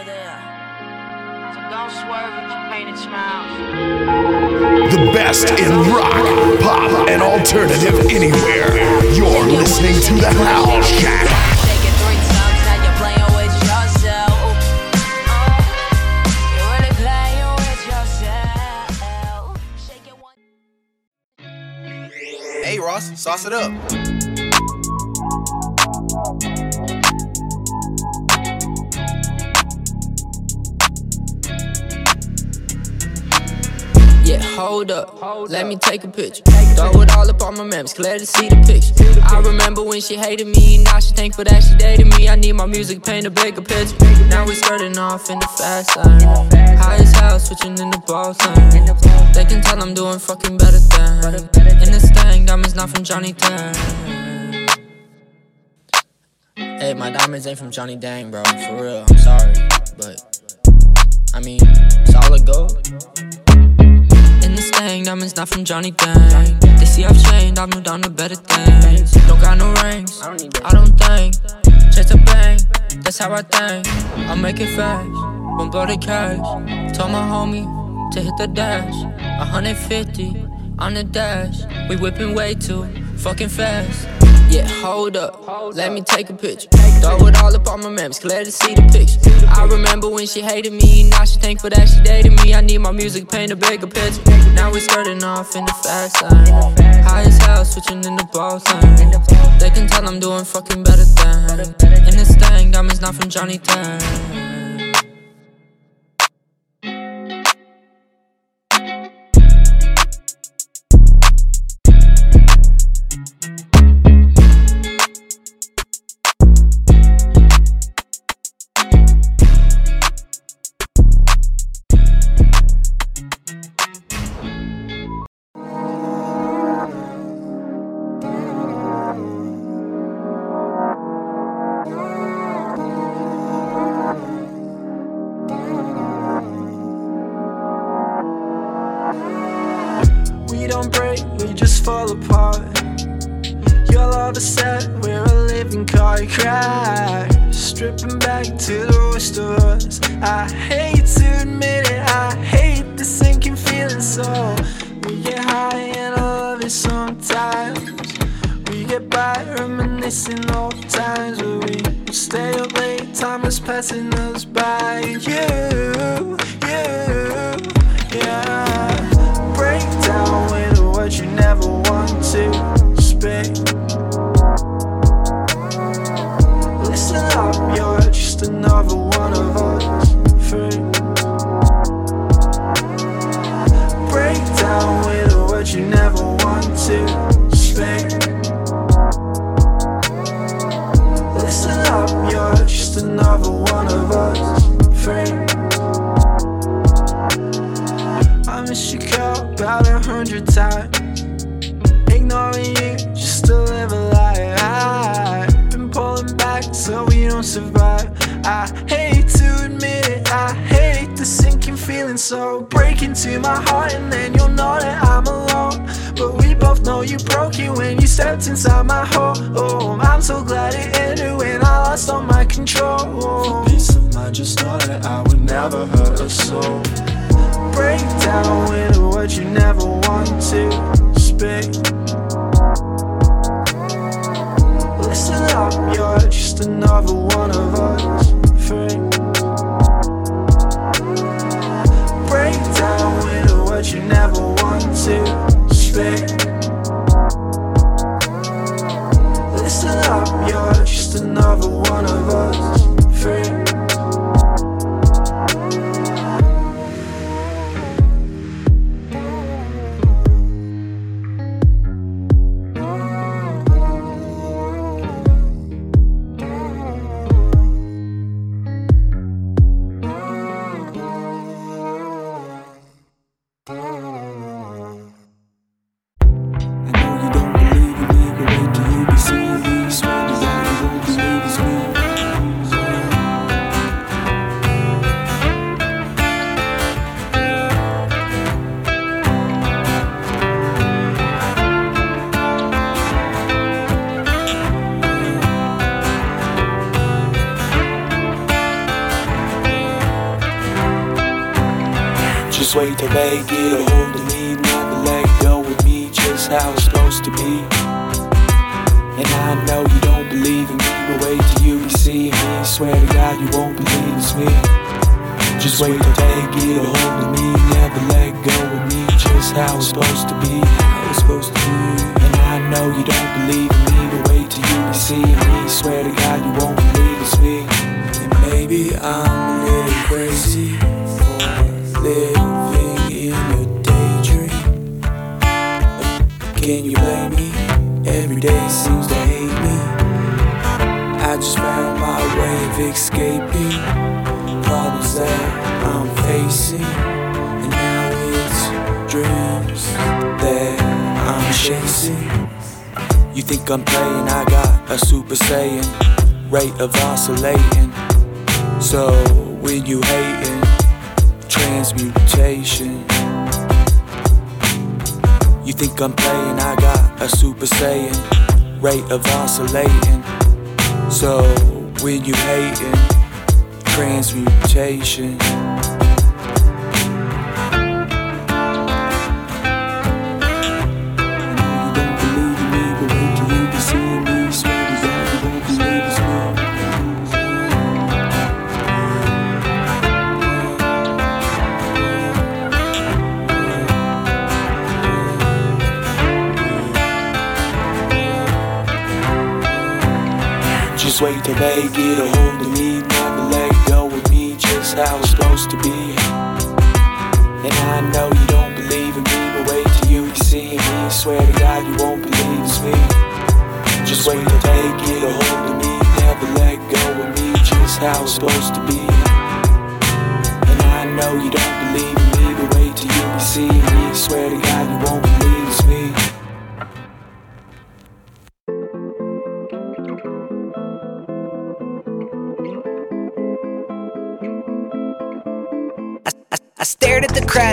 over there. So don't swerve with your painted smiles. The best in rock, pop, and alternative anywhere. You're listening to the House Shack. Shake it three times, now you're playing with yourself. Uh, you're really playing with yourself. Shake it one. Hey Ross, sauce it up. Hold up. Let me take a picture. Throw it all up on my memes, glad to see the picture. I remember when she hated me, now she thankful that she dated me. I need my music, paint a bigger picture. Now we starting off in the fast lane. High as hell, switching in the ball lane. They can tell I'm doing fucking better than. In this thing, diamonds not from Johnny Dang. Hey, my diamonds ain't from Johnny Dang, bro. For real, I'm sorry. But, I mean, solid gold. Thing, diamonds not from Johnny Dang. They see I've changed, I've moved on to better things. Don't got no rings, I don't think. Chase a bang, that's how I think. I'll make it fast, won't blow the cash. Told my homie to hit the dash. 150 on the dash. We whipping way too fucking fast. Yeah, hold up, let me take a picture. Throw it all up on my memes, glad to see the picture. I remember when she hated me, now she thankful that she dated me. I need my music, paint a bigger picture. Now we starting off in the fast lane. High as hell, switching in the ball lane. They can tell I'm doing fucking better than. In this thing, diamonds not from Johnny Dang. Control. For peace of mind, just know that I would never hurt a soul Can you blame me? Every day seems to hate me. I just found my way of escaping problems that I'm facing, and now it's dreams that I'm chasing. You think I'm playing? I got a Super Saiyan rate of oscillating. So when you hating, transmutation. You think I'm playing? I got a Super Saiyan rate of oscillating. So when you hating, transmutation. Wait till they get a hold of me, never let go of me, just how it's supposed to be. And I know you don't believe in me, but wait till you see me. Swear to God you won't believe it's me. Just wait till they get a hold of me, never let go of me, just how it's supposed to be. And I know you don't believe in me, but wait till you see me. Swear to God you won't believe it's me.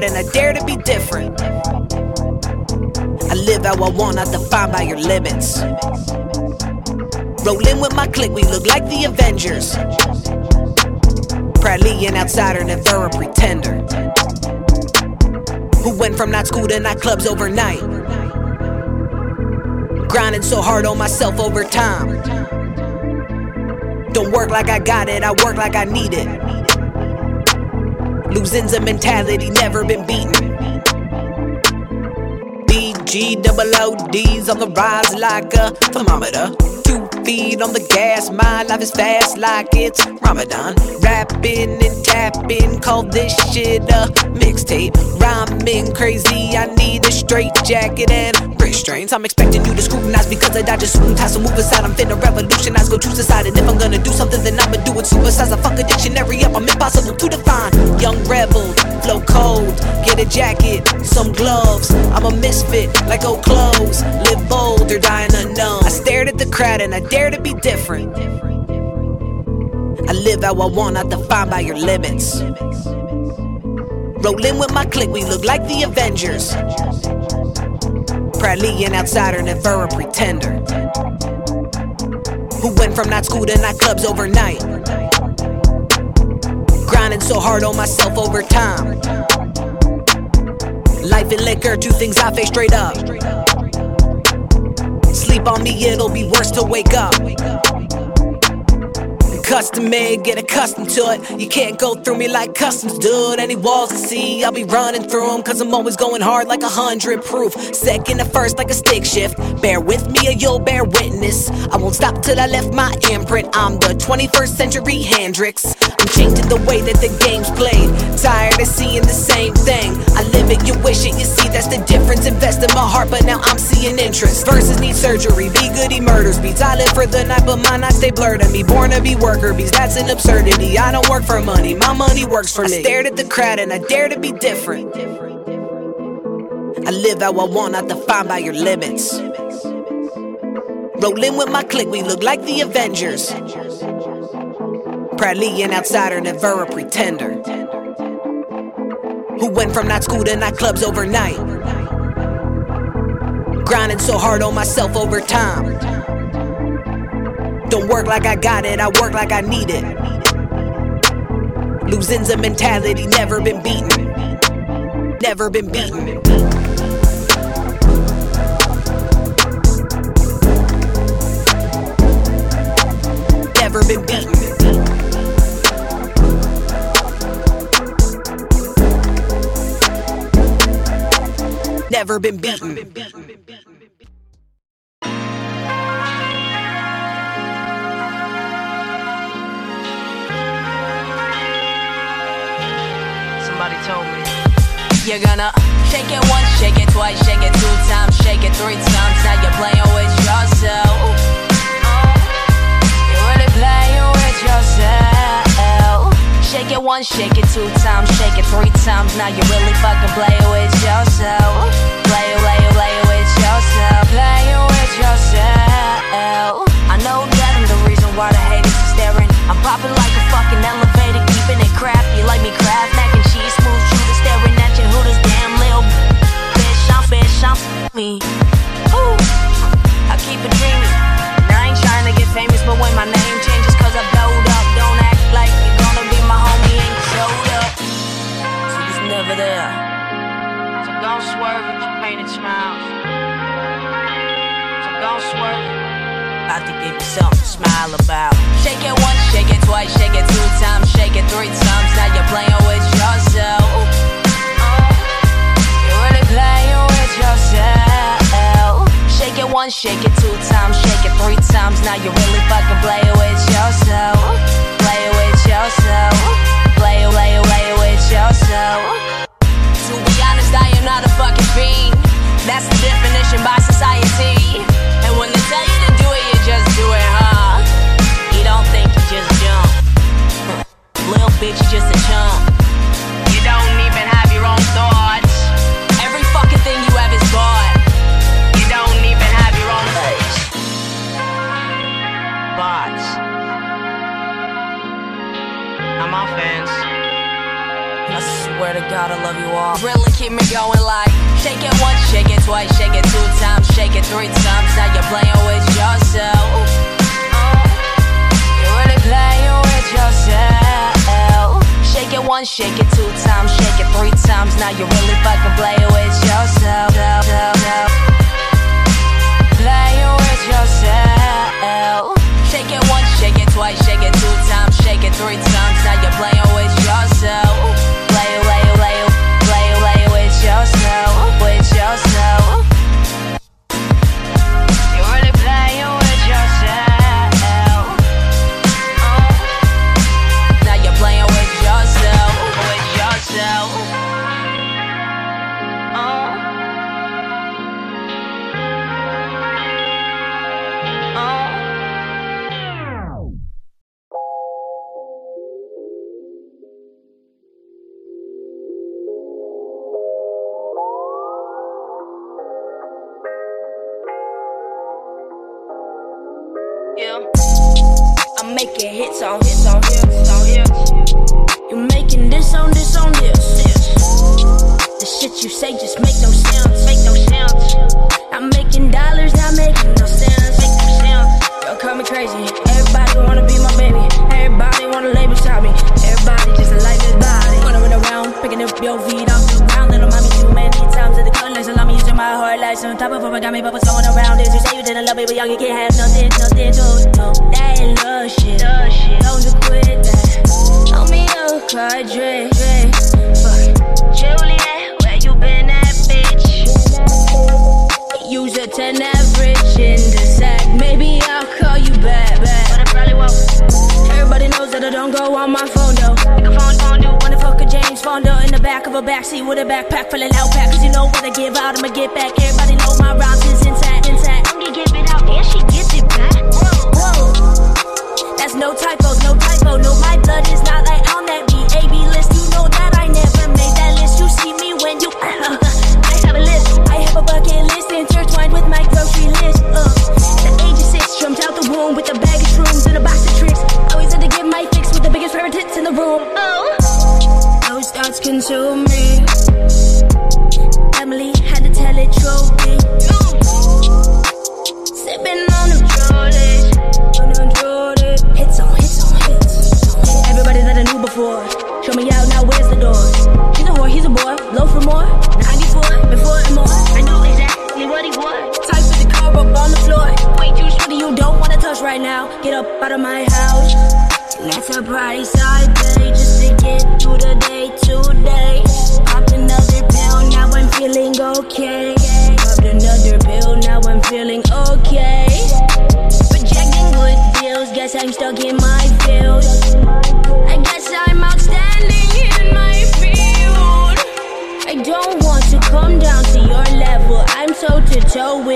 And I dare to be different. I live how I want, not defined by your limits. Rolling with my clique, we look like the Avengers. Proudly an outsider, never a pretender. Who went from not school to nightclubs overnight. Grinding so hard on myself over time. Don't work like I got it, I work like I need it. Losing's a mentality, never been beaten. BG double ODs on the rise like a thermometer. Two feet on the gas, my life is fast like it's Ramadan. Rapping and tapping, call this shit a mixtape. Rhyming crazy, I need a straight jacket and restraints. I'm expecting you to scrutinize because I dodge a suit and ties to move aside. I'm finna revolutionize, go choose a side. And if I'm gonna do something, then I'ma do it supersize. I fuck a dictionary up, I'm impossible to define. Young rebel, flow cold, get a jacket, some gloves. I'm a misfit, like old clothes. Live bold or die unknown. I stared at the crowd and I dare to be different. I live how I want, not defined by your limits. Rolling with my clique, we look like the Avengers. Proudly an outsider, never a pretender. Who went from not school to nightclubs overnight. Grinding so hard on myself over time. Life and liquor, two things I face straight up. Sleep on me, it'll be worse to wake up. Custom made, get accustomed to it. You can't go through me like customs, dude. Any walls I see, I'll be running through them. Cause I'm always going hard like a hundred proof. Second to first like a stick shift. Bear with me or you'll bear witness. I won't stop till I left my imprint. I'm the 21st century Hendrix. I'm changing the way that the game's played. Tired of seeing the same thing. I live it, you wish it, you see that's the difference. Invest in my heart, but now interest. Verses need surgery, be good, he murders beats. I live for the night, but my nights stay blurred to me. Born to be worker bees, that's an absurdity. I don't work for money, my money works for me. I stared at the crowd and I dare to be different. I live how I want, not defined by your limits. Rolling with my clique, we look like the Avengers. Proudly an outsider, never a pretender. Who went from not school to nightclubs overnight. Grinding so hard on myself over time. Don't work like I got it, I work like I need it. Losing's a mentality, never been beaten. Never been beaten. Never been beaten. never been beaten. Somebody told me. You're gonna shake it once, shake it twice, shake it two times, shake it three times. Now you're playing with yourself. it once, shake it two times, shake it three times. Now you really fucking play with yourself. Play, play, play with yourself. Play with yourself. I know that I'm the reason why the haters are staring. I'm popping like a fucking elevator, keeping it crafty like me Kraft mac and cheese, smooth shooter staring at you. Who this damn little bitch? I'm bitch, I'm me. Ooh, I keep it dreaming.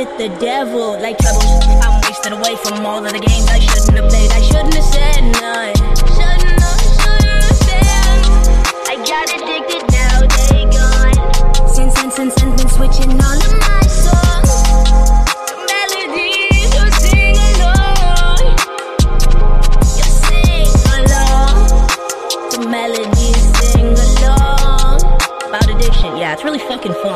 with the devil like trouble. I'm wasted away from all of the games I shouldn't have played. I shouldn't have said none. I got addicted, now they gone. Since, since, since, since, been switching all of my songs. The melodies you sing along. You sing along. The melodies sing along. About addiction, yeah, it's really fucking fun.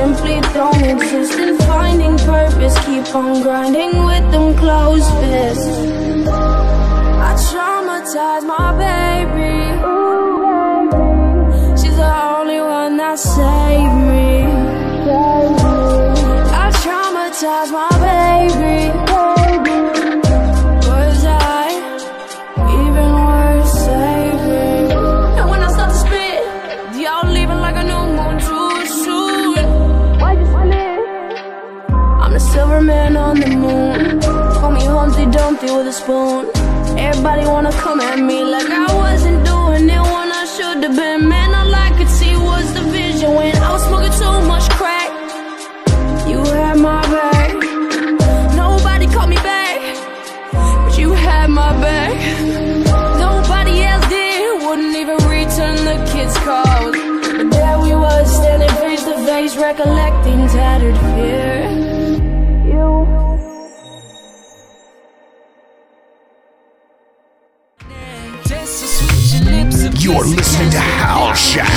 simply don't exist. And finding purpose, keep on grinding with them closed fists. I traumatize my baby. She's the only one that saved me. I traumatize my baby. with a spoon. Everybody wanna come at me like I You're listening to Howl Shack.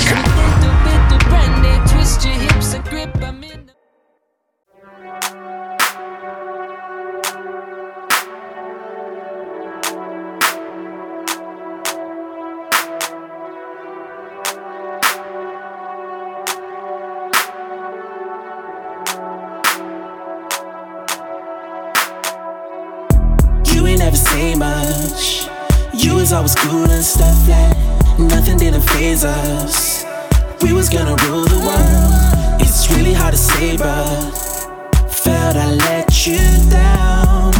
never say much. You was always cool and stuff like Nothing didn't faze us. We was gonna rule the world. It's really hard to say, but felt I let you down.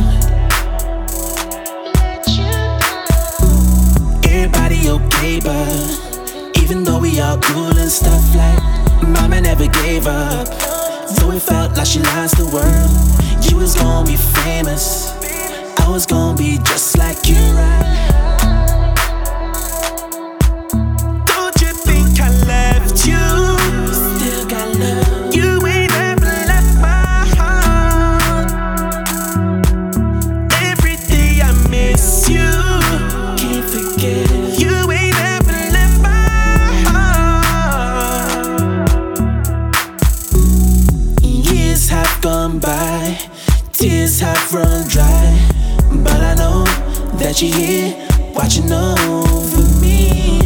Everybody okay, but even though we all cool and stuff, like mama never gave up. Though it felt like she lost the world, you was gonna be famous. I was gonna be just like you. that you're here, watching over me.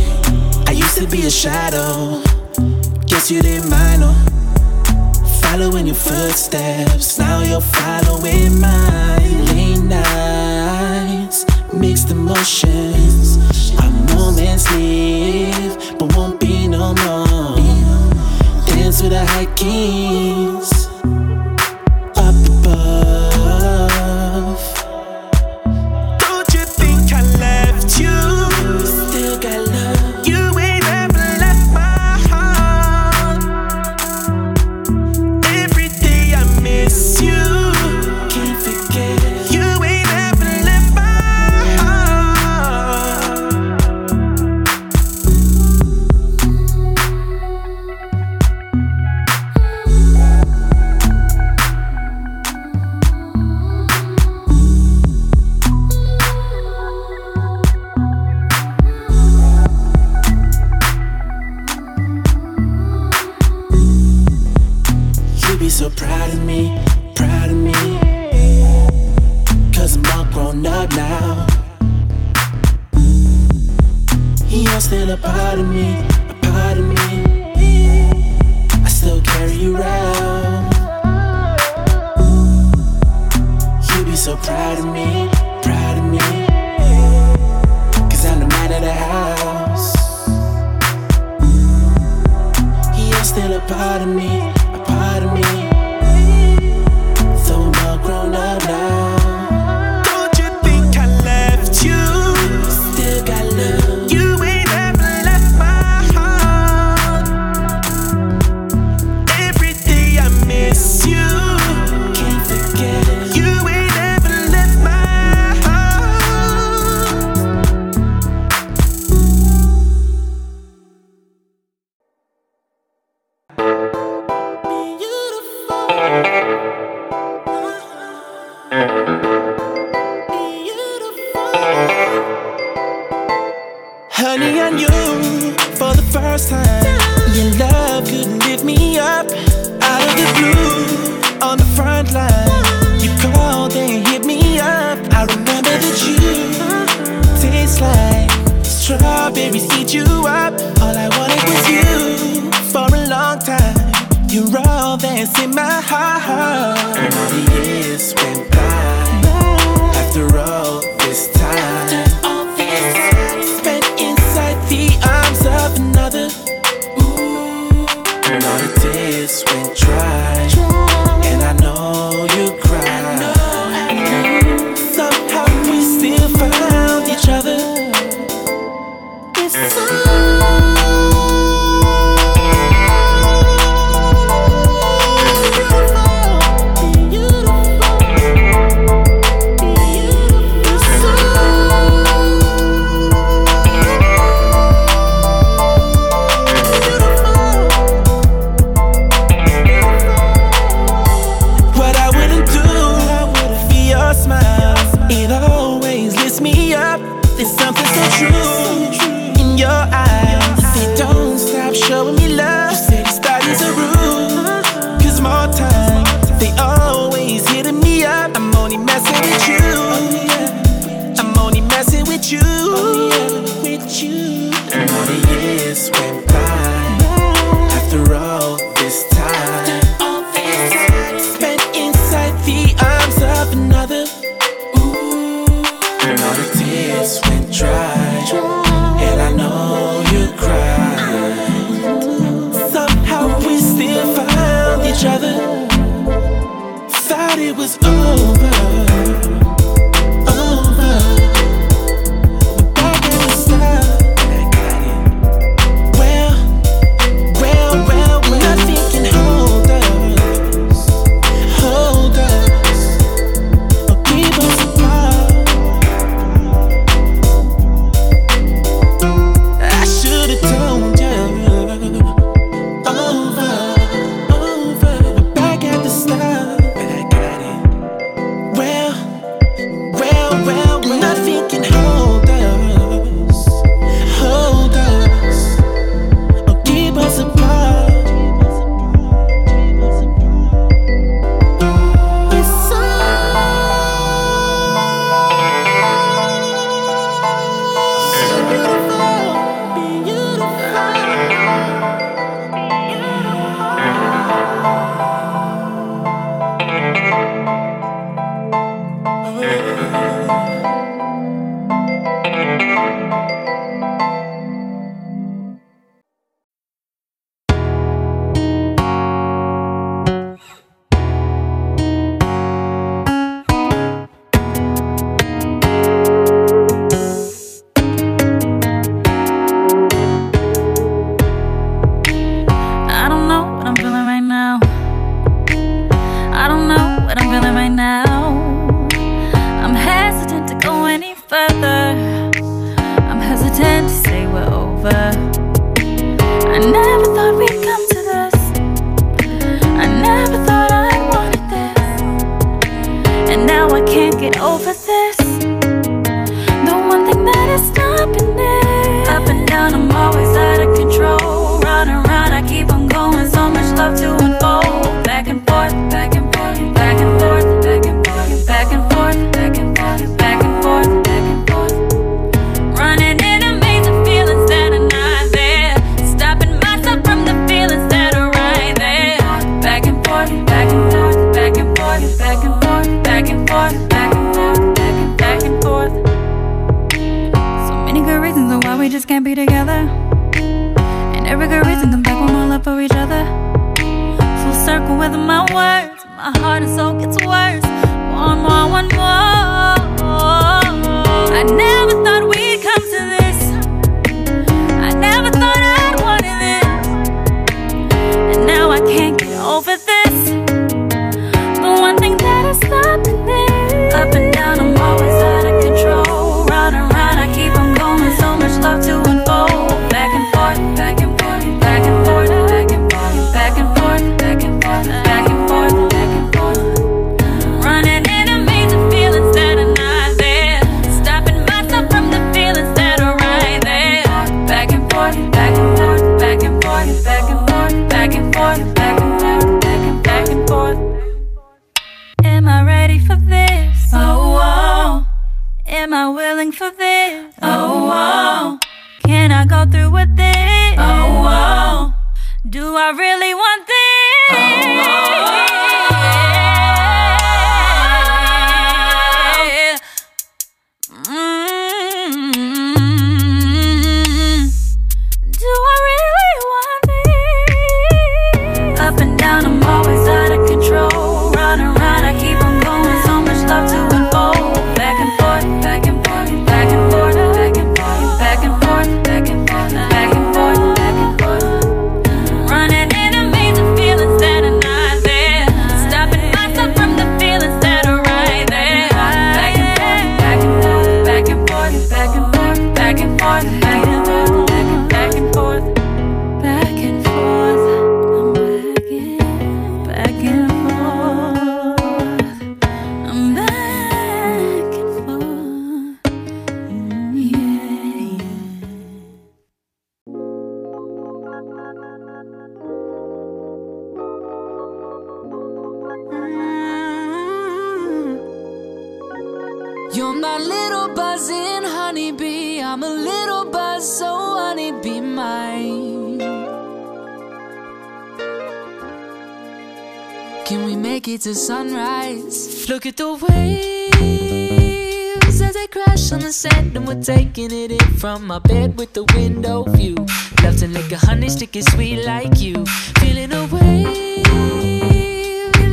I used to be a shadow. strawberries eat you up. All I wanted was you for a long time. You're all that's in my heart. Years went by. After all. To sunrise. Look at the waves as they crash on the sand, and we're taking it in from my bed with the window view. Love to lick a honey stick is sweet like you. Feeling a wave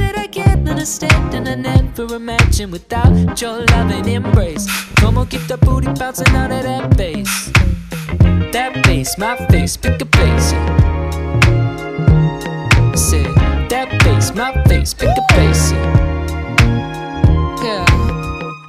that I can't understand and I never imagine without your love and embrace. Come on, keep that booty bouncing out of that bass. That bass, my face, pick a place. My face, pick a place. Yeah.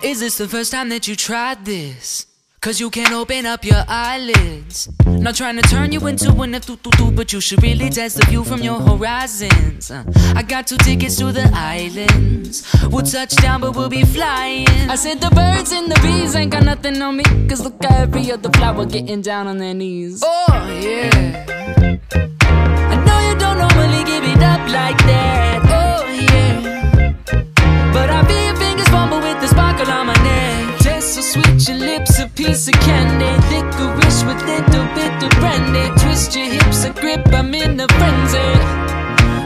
Is this the first time that you tried this? Cause you can't open up your eyelids. Not trying to turn you into an F but you should really test the view from your horizons. Uh, I got two tickets to the islands. We'll touch down, but we'll be flying. I said the birds and the bees ain't got nothing on me. Cause look at every other flower getting down on their knees. Oh, yeah. I know you don't normally give it up like that. Piece of candy. Licorice with little bit of brandy. Twist your hips a grip, I'm in a frenzy.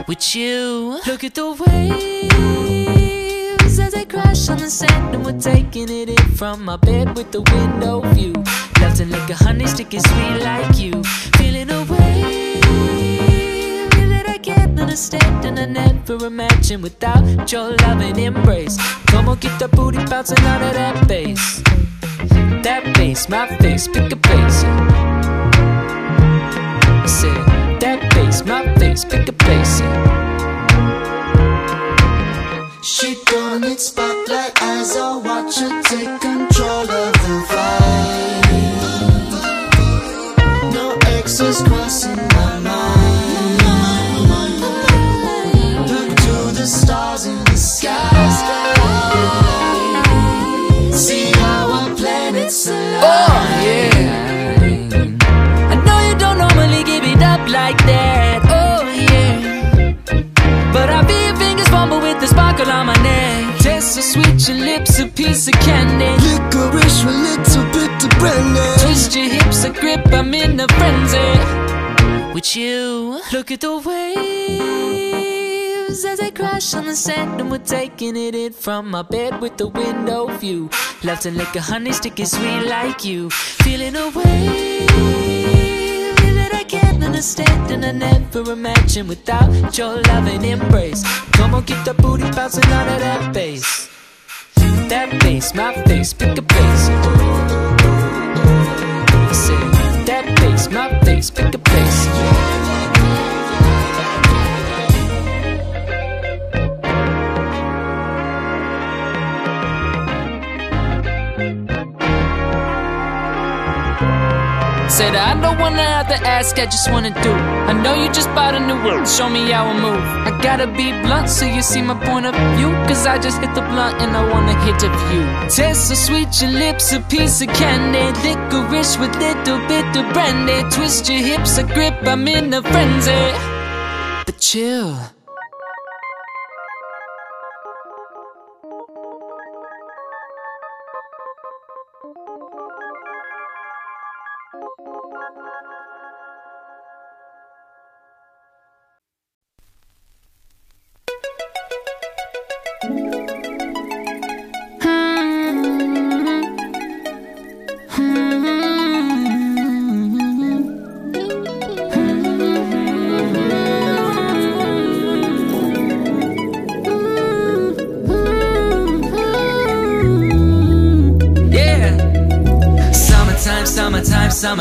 With you, look at the waves as they crash on the sand, and we're taking it in from my bed with the window view. Nothing like a honey stick is sweet like you. Feeling away that I can't understand and I never imagine without your love and embrace. Come on, get that booty bouncing out of that bass. That bass, my face, pick a bass. Say that bass, my face, pick a bass. She don't need spotlight as I watch her take control of the vibe. So sweet, your lips a piece of candy. Licorice with little bit of brandy. Twist your hips a grip, I'm in a frenzy. With you, look at the waves as they crash on the sand, and we're taking it in from my bed with the window view. Love to lick a honey stick is sweet like you. Feeling away I I never imagine without your loving embrace. Come on, keep that booty bouncing out of that bass. That bass, my face, pick a bass. Say that bass, my face, pick a bass. I have to ask, I just wanna do. I know you just bought a new one, show me how I move. I gotta be blunt so you see my point of view. Cause I just hit the blunt and I wanna hit the view. Taste so sweet, your lips a piece of candy. Licorice with little bit of brandy. Twist your hips a grip, I'm in a frenzy. But chill.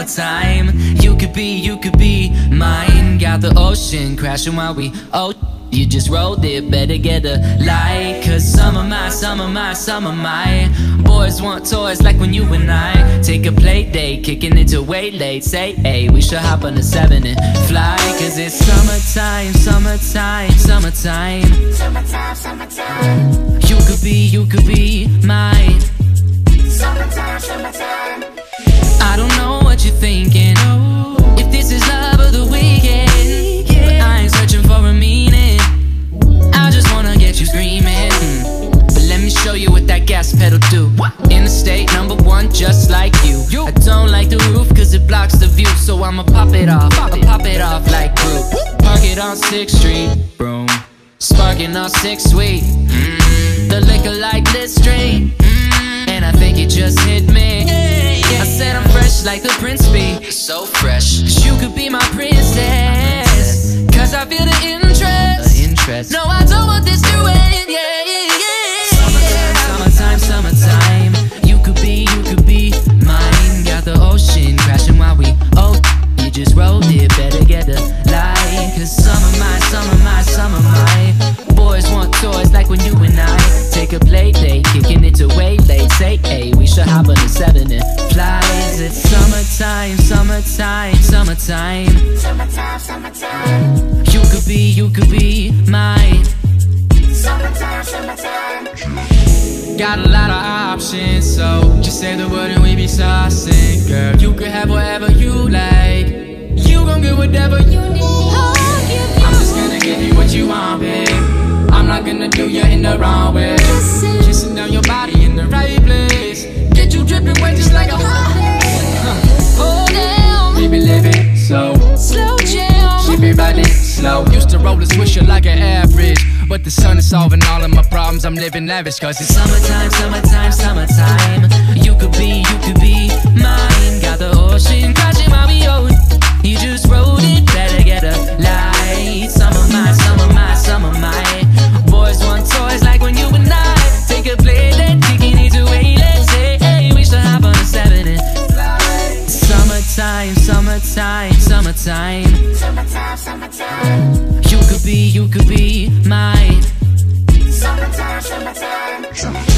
Summertime. You could be, you could be mine. Got the ocean crashing while we oh. You just rolled it, better get a light. Cause summer my, summer my, summer my. Boys want toys like when you and I take a play date, kicking it till way late. Say, hey, we should hop on the seven and fly. Cause it's summertime, summertime, summertime. Summertime, summertime. You could be, you could be mine. Summertime, summertime. Gas pedal do. In the state number one, just like you. I don't like the roof cause it blocks the view, so I'ma pop it off. I'll pop it off like group. Park it on 6th Street. Broom. Sparking on six sweet. Mm. The liquor like Listerine. Mm. And I think it just hit me. I said I'm fresh like the Prince be. So fresh. 'Cause you could be my princess. Cause I feel the interest. stress. No, I don't want this to end. Yeah. Boys want toys like when you and I take a play date, kicking it to way late. Say, hey, we should hop on the seven and fly. It's summertime, summertime, summertime. Summertime, summertime. You could be, you could be mine. Summertime, summertime. Got a lot of options, so just say the word and we be saucing, girl. You could have whatever you like. You gon' get whatever you need. Oh, I'm just gonna give you what you want, babe. I'm not gonna do you in the wrong way. Kissing down your body in the right place. Get you dripping wet just like a Hold down, Baby, live it slow. slow jam. Keep it riding slow. Used to roll a swisher like an average. But the sun is solving all of my problems. I'm living lavish. Cause it's summertime, summertime, summertime. You could be, you could be mine. Got the ocean crashing while we own. You just rode it, better get a light. Summer toys like when you and I take a play date, kicking it to way. Let's say, hey, we should hop on a seven and. Summertime, summertime, summertime. Summertime, summertime. You could be, you could be mine. Summertime, summertime.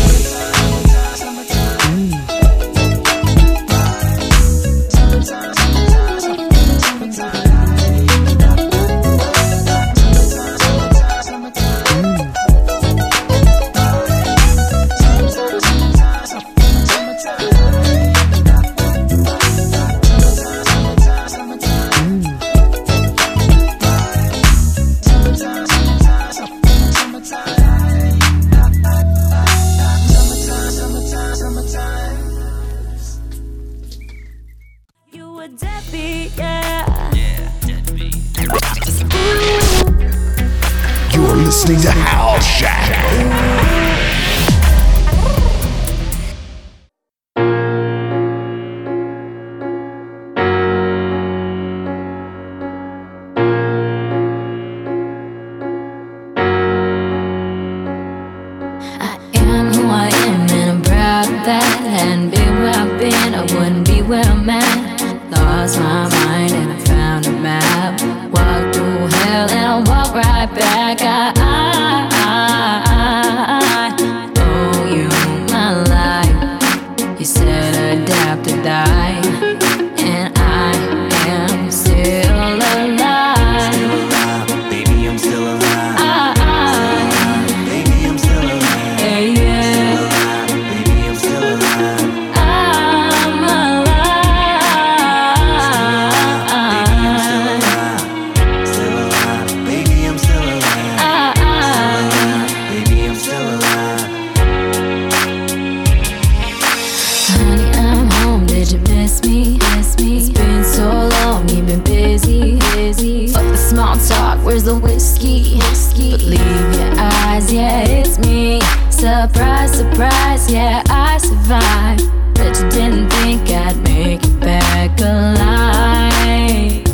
Where's the whiskey? Whiskey. Believe your eyes. Yeah, it's me. Surprise, surprise. Yeah, I survived. Bet you didn't think I'd make it back alive.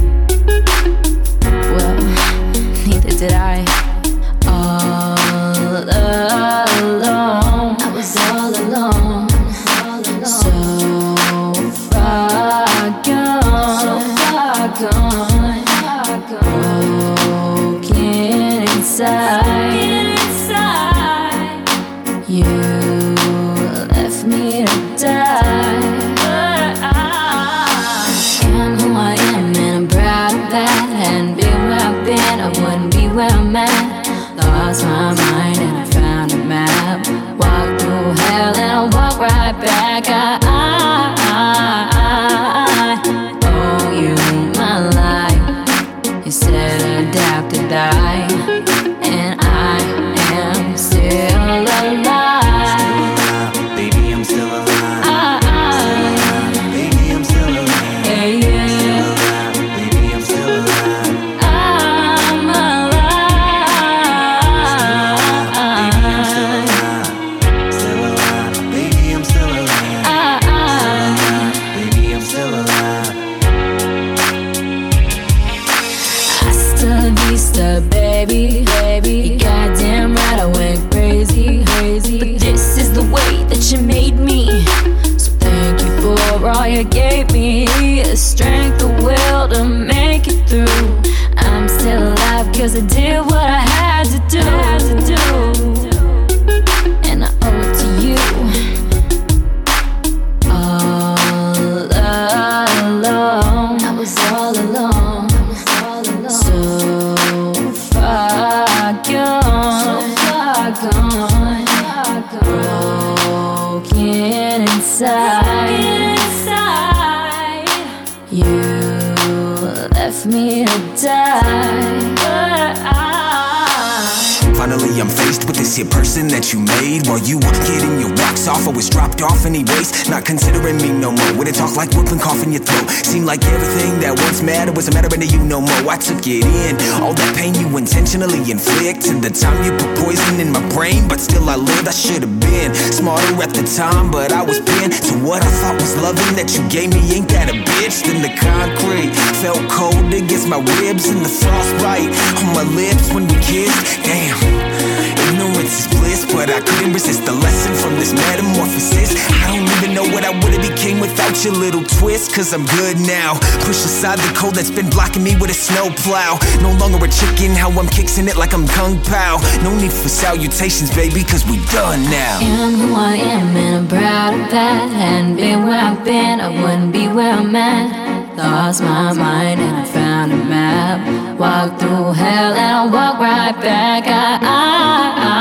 Like whooping cough in your throat? Seemed like everything that once mattered was a mattering to you no more. I took it in. All that pain you intentionally inflicted. The time you put poison in my brain, but still I lived. I should have been smarter at the time, but I was pinned to what I thought was loving that you gave me. Ain't that a bitch? Then the concrete felt cold against my ribs and the frostbite on my lips when we kissed. Damn. Ignorance is bliss, but I couldn't resist the lesson from this metamorphosis. I don't even know what I would've became without your little twist, cause I'm good now. Push aside the cold that's been blocking me with a snowplow. No longer a chicken, how I'm kicking it like I'm Kung Pao. No need for salutations, baby, cause we done now. am who I am and I'm proud of that. Hadn't been where I've been, I wouldn't be where I'm at. Lost my mind and I found a map. Walked through hell and I walk right back. I, I,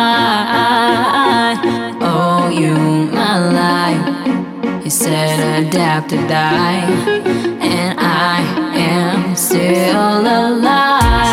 I owe you my life. You said adapt or die, and I am still alive.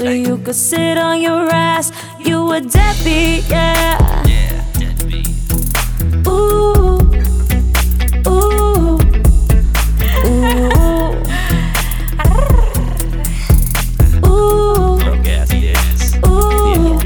So you could sit on your ass. You a deadbeat, yeah. Yeah, deadbeat. Ooh, ooh, ooh, ooh, Broke ass bitches. ooh.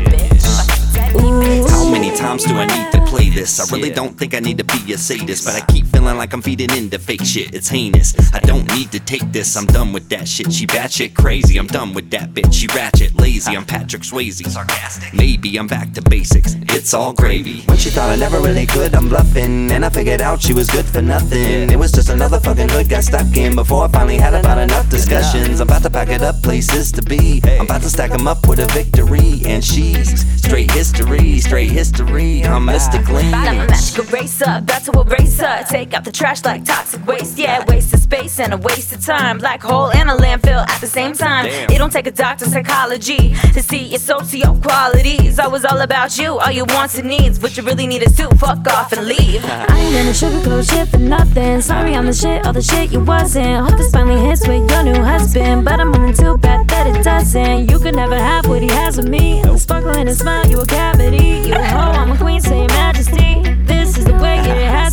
How many times do I need to play this? I really don't think I need to be a sadist, but I keep feeling like I'm feeding into fake shit. It's heinous. I don't need to take this. I'm done with that shit. She batshit crazy. I'm done with that bitch. She ratchet lazy. I'm Patrick Swayze. Sarcastic. Maybe I'm back to basics. It's all gravy. When she thought I never really could, I'm bluffing. And I figured out she was good for nothing. It was just another fucking hood got stuck in before I finally had about enough discussions. I'm about to pack it up, places to be. I'm about to stack 'em up with a victory. And she's straight history, straight history. I'm Mr. Clean. I'm a magic eraser, about to erase her. Take out the trash like toxic waste. Yeah, waste of space and a waste of time. Black hole and a landfill at the same time. Damn. It don't take a doctor's psychology to see your socio qualities. I was all about you, all your wants and needs. What you really need is to fuck off and leave. I ain't gonna sugarcoat shit for nothing. Sorry, I'm the shit, all the shit you wasn't. Hope this finally hits with your new husband. But I'm willing to bet that it doesn't. You could never have what he has with me. The sparkle in his smile, you a cavity. You a hoe, I'm a queen, say your majesty. This is the way it has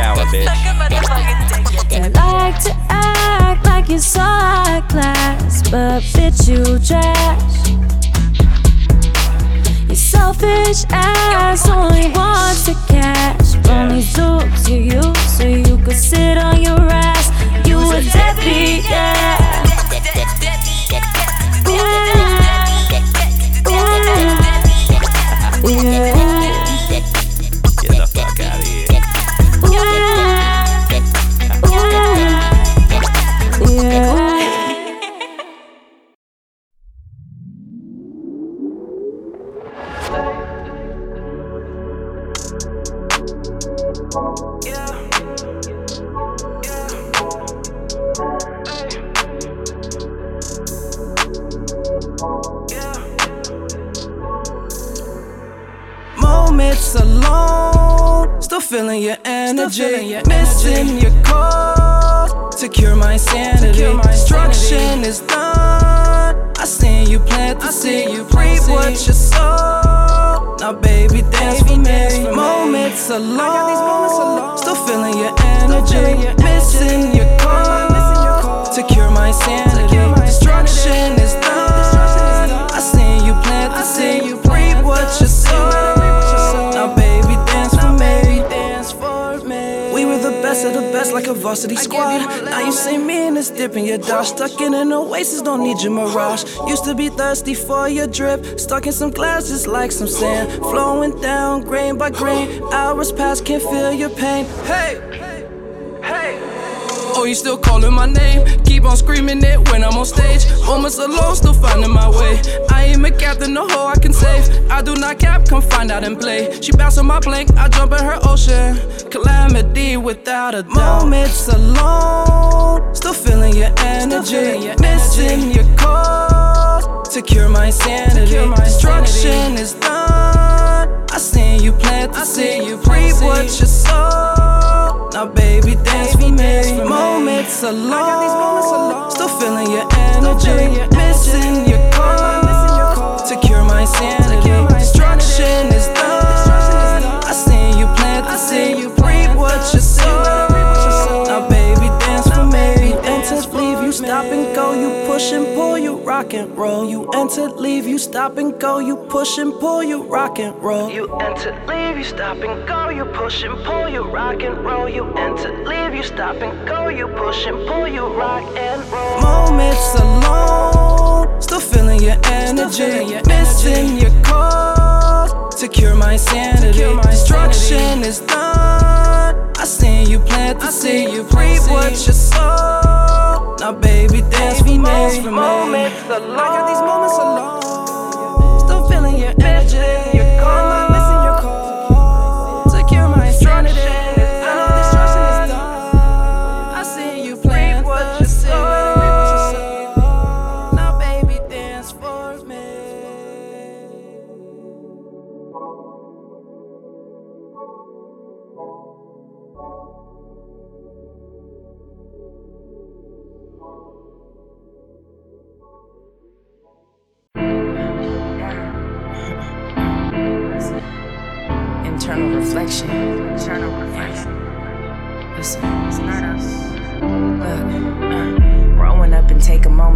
shower, bitch. You like to act like you saw high class, but bitch, you trash. Your selfish ass only wants the cash from these dudes you use so you could sit on your ass. You a deadbeat, yeah. Yeah. Yeah. Moments alone, still feeling your energy. Missing your best of the best, like a varsity squad. Now you see me in this dip in your dodge. Stuck in an oasis, don't need your mirage. Used to be thirsty for your drip. Stuck in some glass, just like some sand. Flowing down, grain by grain. Hours pass, can't feel your pain. Hey! Oh, you still calling my name? Keep on screaming it when I'm on stage. Moments alone, still finding my way. I ain't a captain, no hoe I can save. I do not cap, come find out and play. She bounce on my plank, I jump in her ocean. Calamity without a doubt. Moments alone, still feeling your energy. Missing your call to cure my insanity. Destruction is done. I seen you plant the seed, you reap what you sow. Now, baby, dance for me. Moments alone, still feeling your energy. Missing your call to cure my sanity. Destruction is done. I seen you plant the seed, push and pull, you rock and roll. You enter, leave you stop and go. You push and pull, you rock and roll. You enter, leave you stop and go. You push and pull, you rock and roll. You enter, leave you stop and go. You push and pull, you rock and roll. Moments alone, still feeling your energy. Missing your call to cure my sanity. Destruction is done. I seen you plant the seed, you reap what you sow. Now, baby, dance for me. Moments alone. I got these moments alone. Still feeling your energy.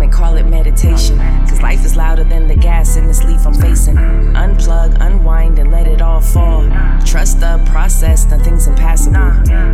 Moment, call it meditation. Cause life is louder than the gas in this leaf I'm facing. Unplug, unwind, and let it all fall. Trust the process, nothing's impassable.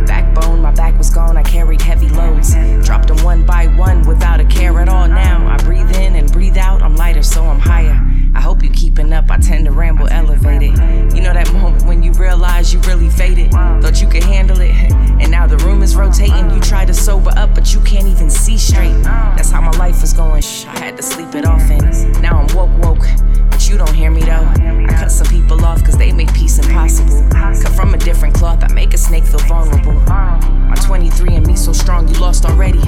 Backbone, my back was gone, I carried heavy loads. Dropped them one by one without a care at all now. I breathe in and breathe out, I'm lighter, so I'm higher. I hope you keeping up, I tend to ramble elevated. You know that moment when you realize you really faded. Thought you could handle it, and now the room is rotating. You try to sober up, but you can't even see straight. That's how my life was going. Shh, I had to sleep it off, and now I'm woke, woke. But you don't hear me though. I cut some people off cause they make peace impossible. Cut from a different cloth, I make a snake feel vulnerable. My 23andMe so strong, you lost already.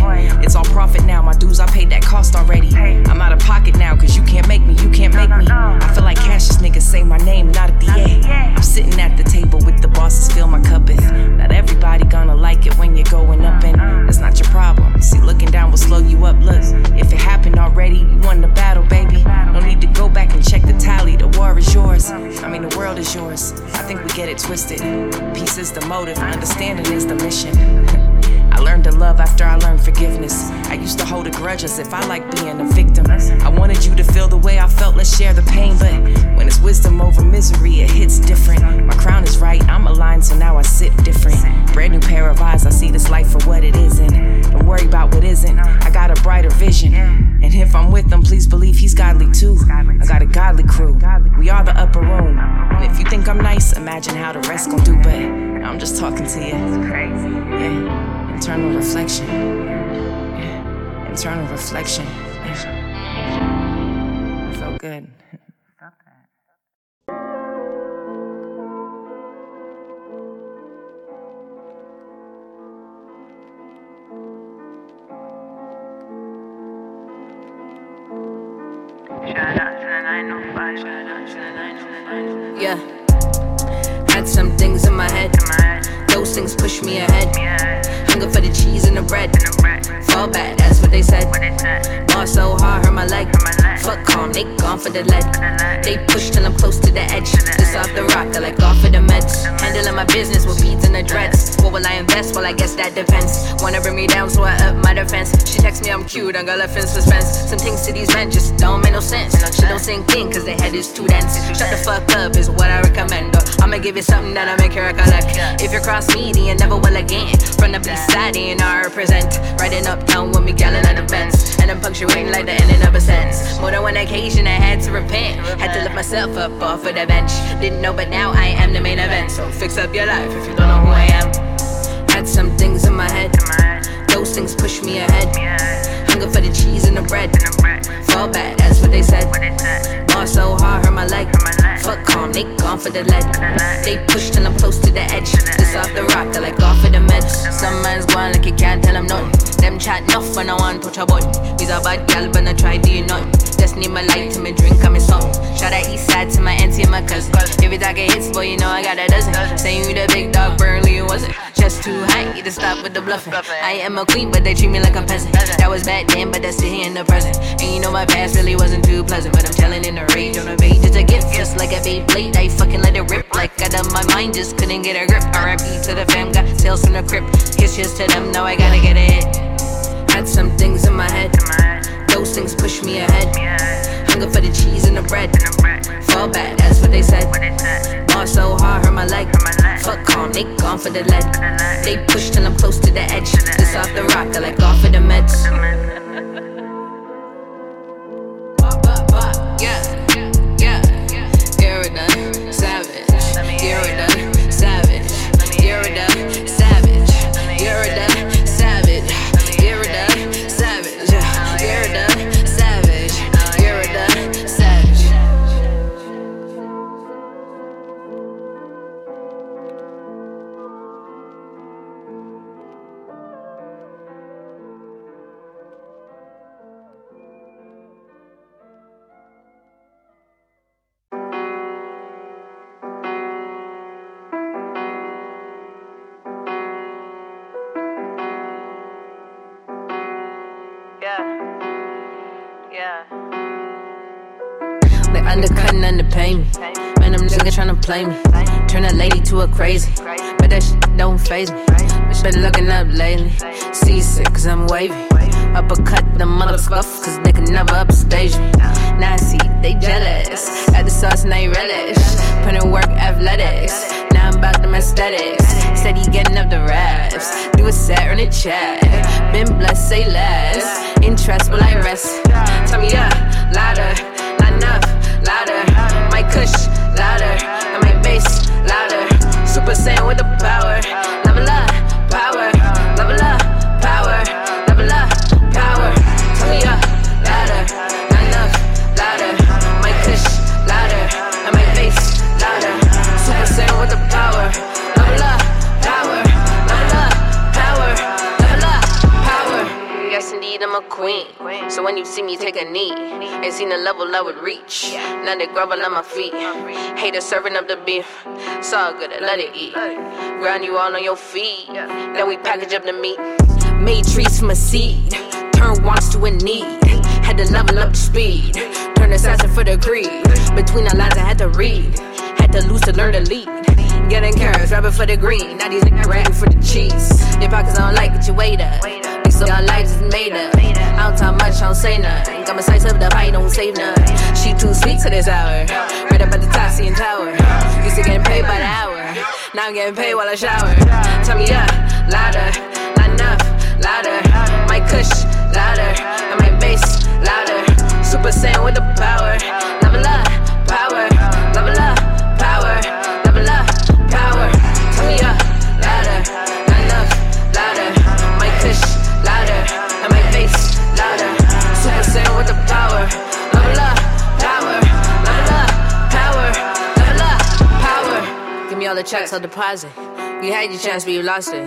It's all profit now, my dues, I paid that cost already. I'm out of pocket now cause you can't make me, you can't make me. I feel like Cassius niggas say my name, not a DA. I'm sitting at the table with the bosses, fill my cup with. Not everybody gonna like it when you're going up, and that's not your problem. See, looking down will slow you up. Look, if it happened already, you won the battle, baby. No need to go back and check the tally, the war is yours. I mean, the world is yours. I think we get it twisted. Peace is the motive, understanding is the mission. Learned to love after I learned forgiveness. I used to hold a grudge as if I liked being a victim. I wanted you to feel the way I felt, let's share the pain. But when it's wisdom over misery, it hits different. My crown is right, I'm aligned, so now I sit different. Brand new pair of eyes, I see this life for what it isn't. Don't worry about what isn't, I got a brighter vision. And if I'm with him, please believe he's godly too. I got a godly crew, we are the upper room. And if you think I'm nice, imagine how the rest gon' do. But I'm just talking to you. It's crazy. Yeah. Internal reflection. Internal reflection. Yeah. I felt good. Yeah. Had some things in my head. Those things push me ahead. Hunger for the cheese and the bread. Fall back, that's what they said. Ball so hard, hurt my leg. Fuck calm, they gone for the lead. They push till I'm close to the edge. Just off the rock, I like off for the meds. Handling my business with beads and the dreads. What will I invest? Well, I guess that depends. Wanna bring me down, so I up my defense. She texts me I'm cute, I got left in suspense. Some things to these men just don't make no sense. Shit don't sink in, cause they head is too dense. Shut the fuck up is what I recommend. I'ma give you something that'll make you recollect. If you cross me, then you never will again. From the bleed side, know I represent. Riding uptown with me, at the Benz. And I'm punctuating like the ending of a sentence. More than one occasion, I had to repent. Had to lift myself up off of the bench. Didn't know, but now I am the main event. So fix up your life if you don't know who I am. Had some things in my head. Those things push me ahead. Hunger for the cheese and the bread. Fall back, that's what they said. Ball so hard, hurt my leg. Fuck calm, they gone for the lead. They push till I'm close to the edge. This off the rock, I like off of the meds. Some man's going like you can't tell them nothing. Them chat enough when I want touch a button. Me's a bad gal, but I try do nothing. Just need my light to my drink, I'm in something. Shout out east side to my auntie and my cousin. If it's like hits, boy, you know I got a dozen. Saying you the big dog, Burnley, you wasn't. Just too high, you to stop with the bluffing. I am a queen, but they treat me like a peasant. That was back then, but that's here in the present. And you know my past really wasn't too pleasant, but I'm telling in the rage on the page. It's a gift, just like a Beyblade. I fucking let it rip like out of my mind, just couldn't get a grip. RIP to the fam, got sales from the crib. Kisses to them, now I gotta get it. Had some things in my head. Those things push me ahead. Hunger for the cheese and the bread. Fall back, that's what they said. Ball so hard, hurt my leg. Fuck calm, they gone for the lead. They push till I'm close to the edge. Just off the rock, I like off of the meds. Yeah, yeah, you're savage. You're tryna play me. Turn a lady to a crazy. But that shit don't faze me. Been looking up lately. Seasick, cause I'm wavy. Uppercut the mother scuff, cause they can never upstage me. Now I see they jealous. Add the sauce and they relish. Put in work athletics. Now I'm about them aesthetics. Steady getting up the raps. Do a set, earn a check. Been blessed, say less. Interest, will I rest? Tell me up, louder. Not enough, louder. My kush, louder. And my bass, louder. Super Saiyan with the power. Level up, power. Level up, power. Level up, power. Tell me up, louder. Not enough, louder. My kush, louder. And my bass, louder. Super Saiyan with the power. Level up, power. Level up, power. Level up, power. Yes, indeed, I'm a queen. So when you see me take a knee, ain't seen the level I would reach. Now they grovel on my feet. Haters serving up the beef. It's all good, let it eat. Ground you all on your feet. Then we package up the meat. Made trees from a seed. Turn wants to a need. Had to level up the speed. Turn assassin for the greed. Between the lines, I had to read. Had to lose to learn to lead. Getting carrots, rapping for the green. Now these niggas rapping for the cheese. Your pockets don't like it, you wait up. We so our lives is made up. I don't talk much, I don't say nothing. Got my sights up, the pie don't save nothing. She too sweet to this hour. Right up at the top, seeing tower. Used to getting paid by the hour. Now I'm getting paid while I shower. Turn me up, louder. Not enough, louder. My kush, louder. And my bass, louder. Super Saiyan with the power. Level up, the checks, I'll deposit. You had your chance, but you lost it.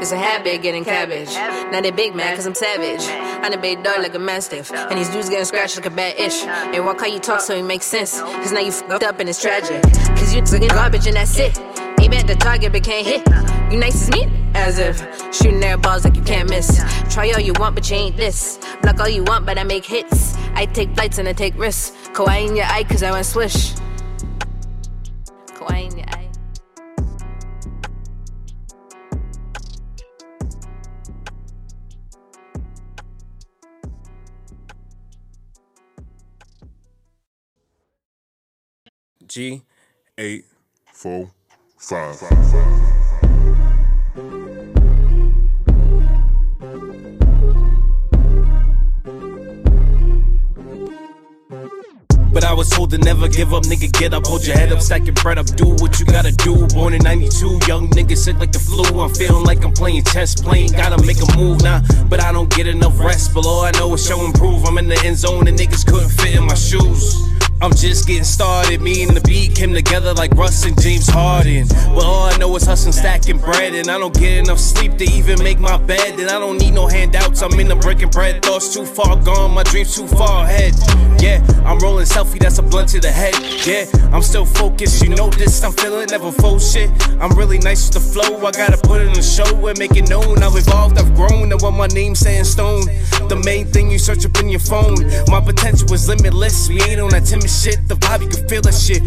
It's a habit getting cabbage. Now they big man, cause I'm savage. I'm a big dog like a mastiff. And these dudes getting scratched like a bad ish. And walk how you talk so it makes sense. Cause now you fucked up and it's tragic. Cause you took garbage and that's it. Aim at the target but can't hit. You nice as me? As if shooting air balls like you can't miss. Try all you want, but you ain't this. Block all you want, but I make hits. I take flights and I take risks. Kawaii in your eye, cause I went swish. Kawaii in your eye. G eight four five. But I was told to never give up, nigga. Get up, hold your head up, stack your bread up, do what you gotta do. Born in 92, young nigga sick like the flu. I'm feeling like I'm playing chess, playing, gotta make a move now. But I don't get enough rest. Below, I know it's show and prove. I'm in the end zone and niggas couldn't fit in my shoes. I'm just getting started. Me and the beat came together like Russ and James Harden. But all I know is hustling, stacking bread. And I don't get enough sleep to even make my bed. And I don't need no handouts. I'm in the breaking bread. Thoughts too far gone, my dreams too far ahead. Yeah, I'm rolling selfie, that's a blunt to the head. Yeah, I'm still focused. You know this, I'm feeling never full shit. I'm really nice with the flow. I gotta put it in the show and make it known. I've evolved, I've grown. And what my name's saying stone. The main thing you search up in your phone. My potential is limitless. We ain't on that timid shit. The vibe, you can feel that shit.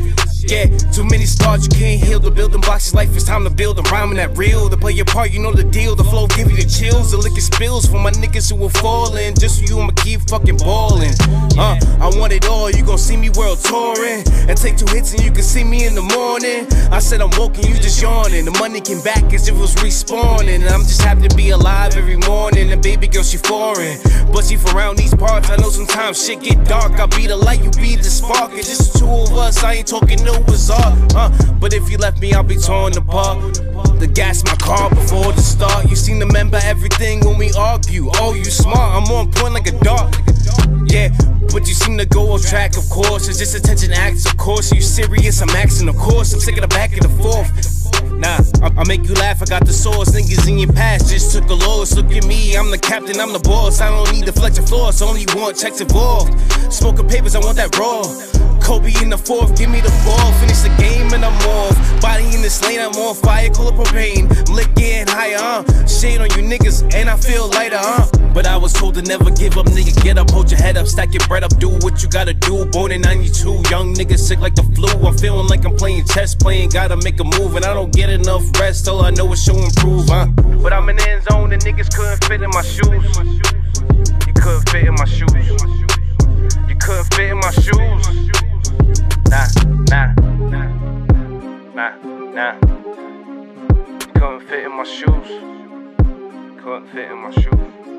Yeah, too many scars, you can't heal. The building blocks of life, it's time to build. I'm rhyming that real. To play your part, you know the deal. The flow give you the chills. The liquor spills for my niggas who will falling. Just so you, I'ma keep fucking balling. Uh, I want it all. You gon' see me world touring. And take two hits and you can see me in the morning. I said I'm woke and you just yawning. The money came back as if it was respawning. And I'm just happy to be alive every morning. And baby girl, she foreign. But she from around these parts. I know sometimes shit get dark. I'll be the light, you be the spark. It's just the two of us. I ain't talking no Uh, but if you left me, I'll be torn apart. The gas my car before the start. You seem to remember everything when we argue. Oh, you smart. I'm on point like a dog. Yeah, but you seem to go off track, of course. It's just attention acts, of course. Are you serious? I'm asking, of course. I'm sick of the back and the forth. Nah, I- I'll make you laugh. I got the source. Niggas in your past just took a loss. Look at me, I'm the captain, I'm the boss. I don't need to flex your floors, only want checks involved. Smoking papers, I want that raw. Kobe in the fourth, give me the ball. Finish the game and I'm off. Body in this lane, I'm on fire, call up propane. Lick getting higher, uh. Shade on you niggas, and I feel lighter, uh. But I was told to never give up, nigga. Get up, hold your head up, stack your bread up, do what you gotta do. Born in 92, young nigga sick like the flu. I'm feeling like I'm playing chess, playing, gotta make a move, and I don't get enough rest. All I know is show improve, huh? But I'm in the end zone, and niggas couldn't fit in my shoes. You couldn't fit in my shoes. You couldn't fit in my shoes. Nah, nah, nah, nah, nah. You couldn't fit in my shoes. Couldn't fit in my shoes.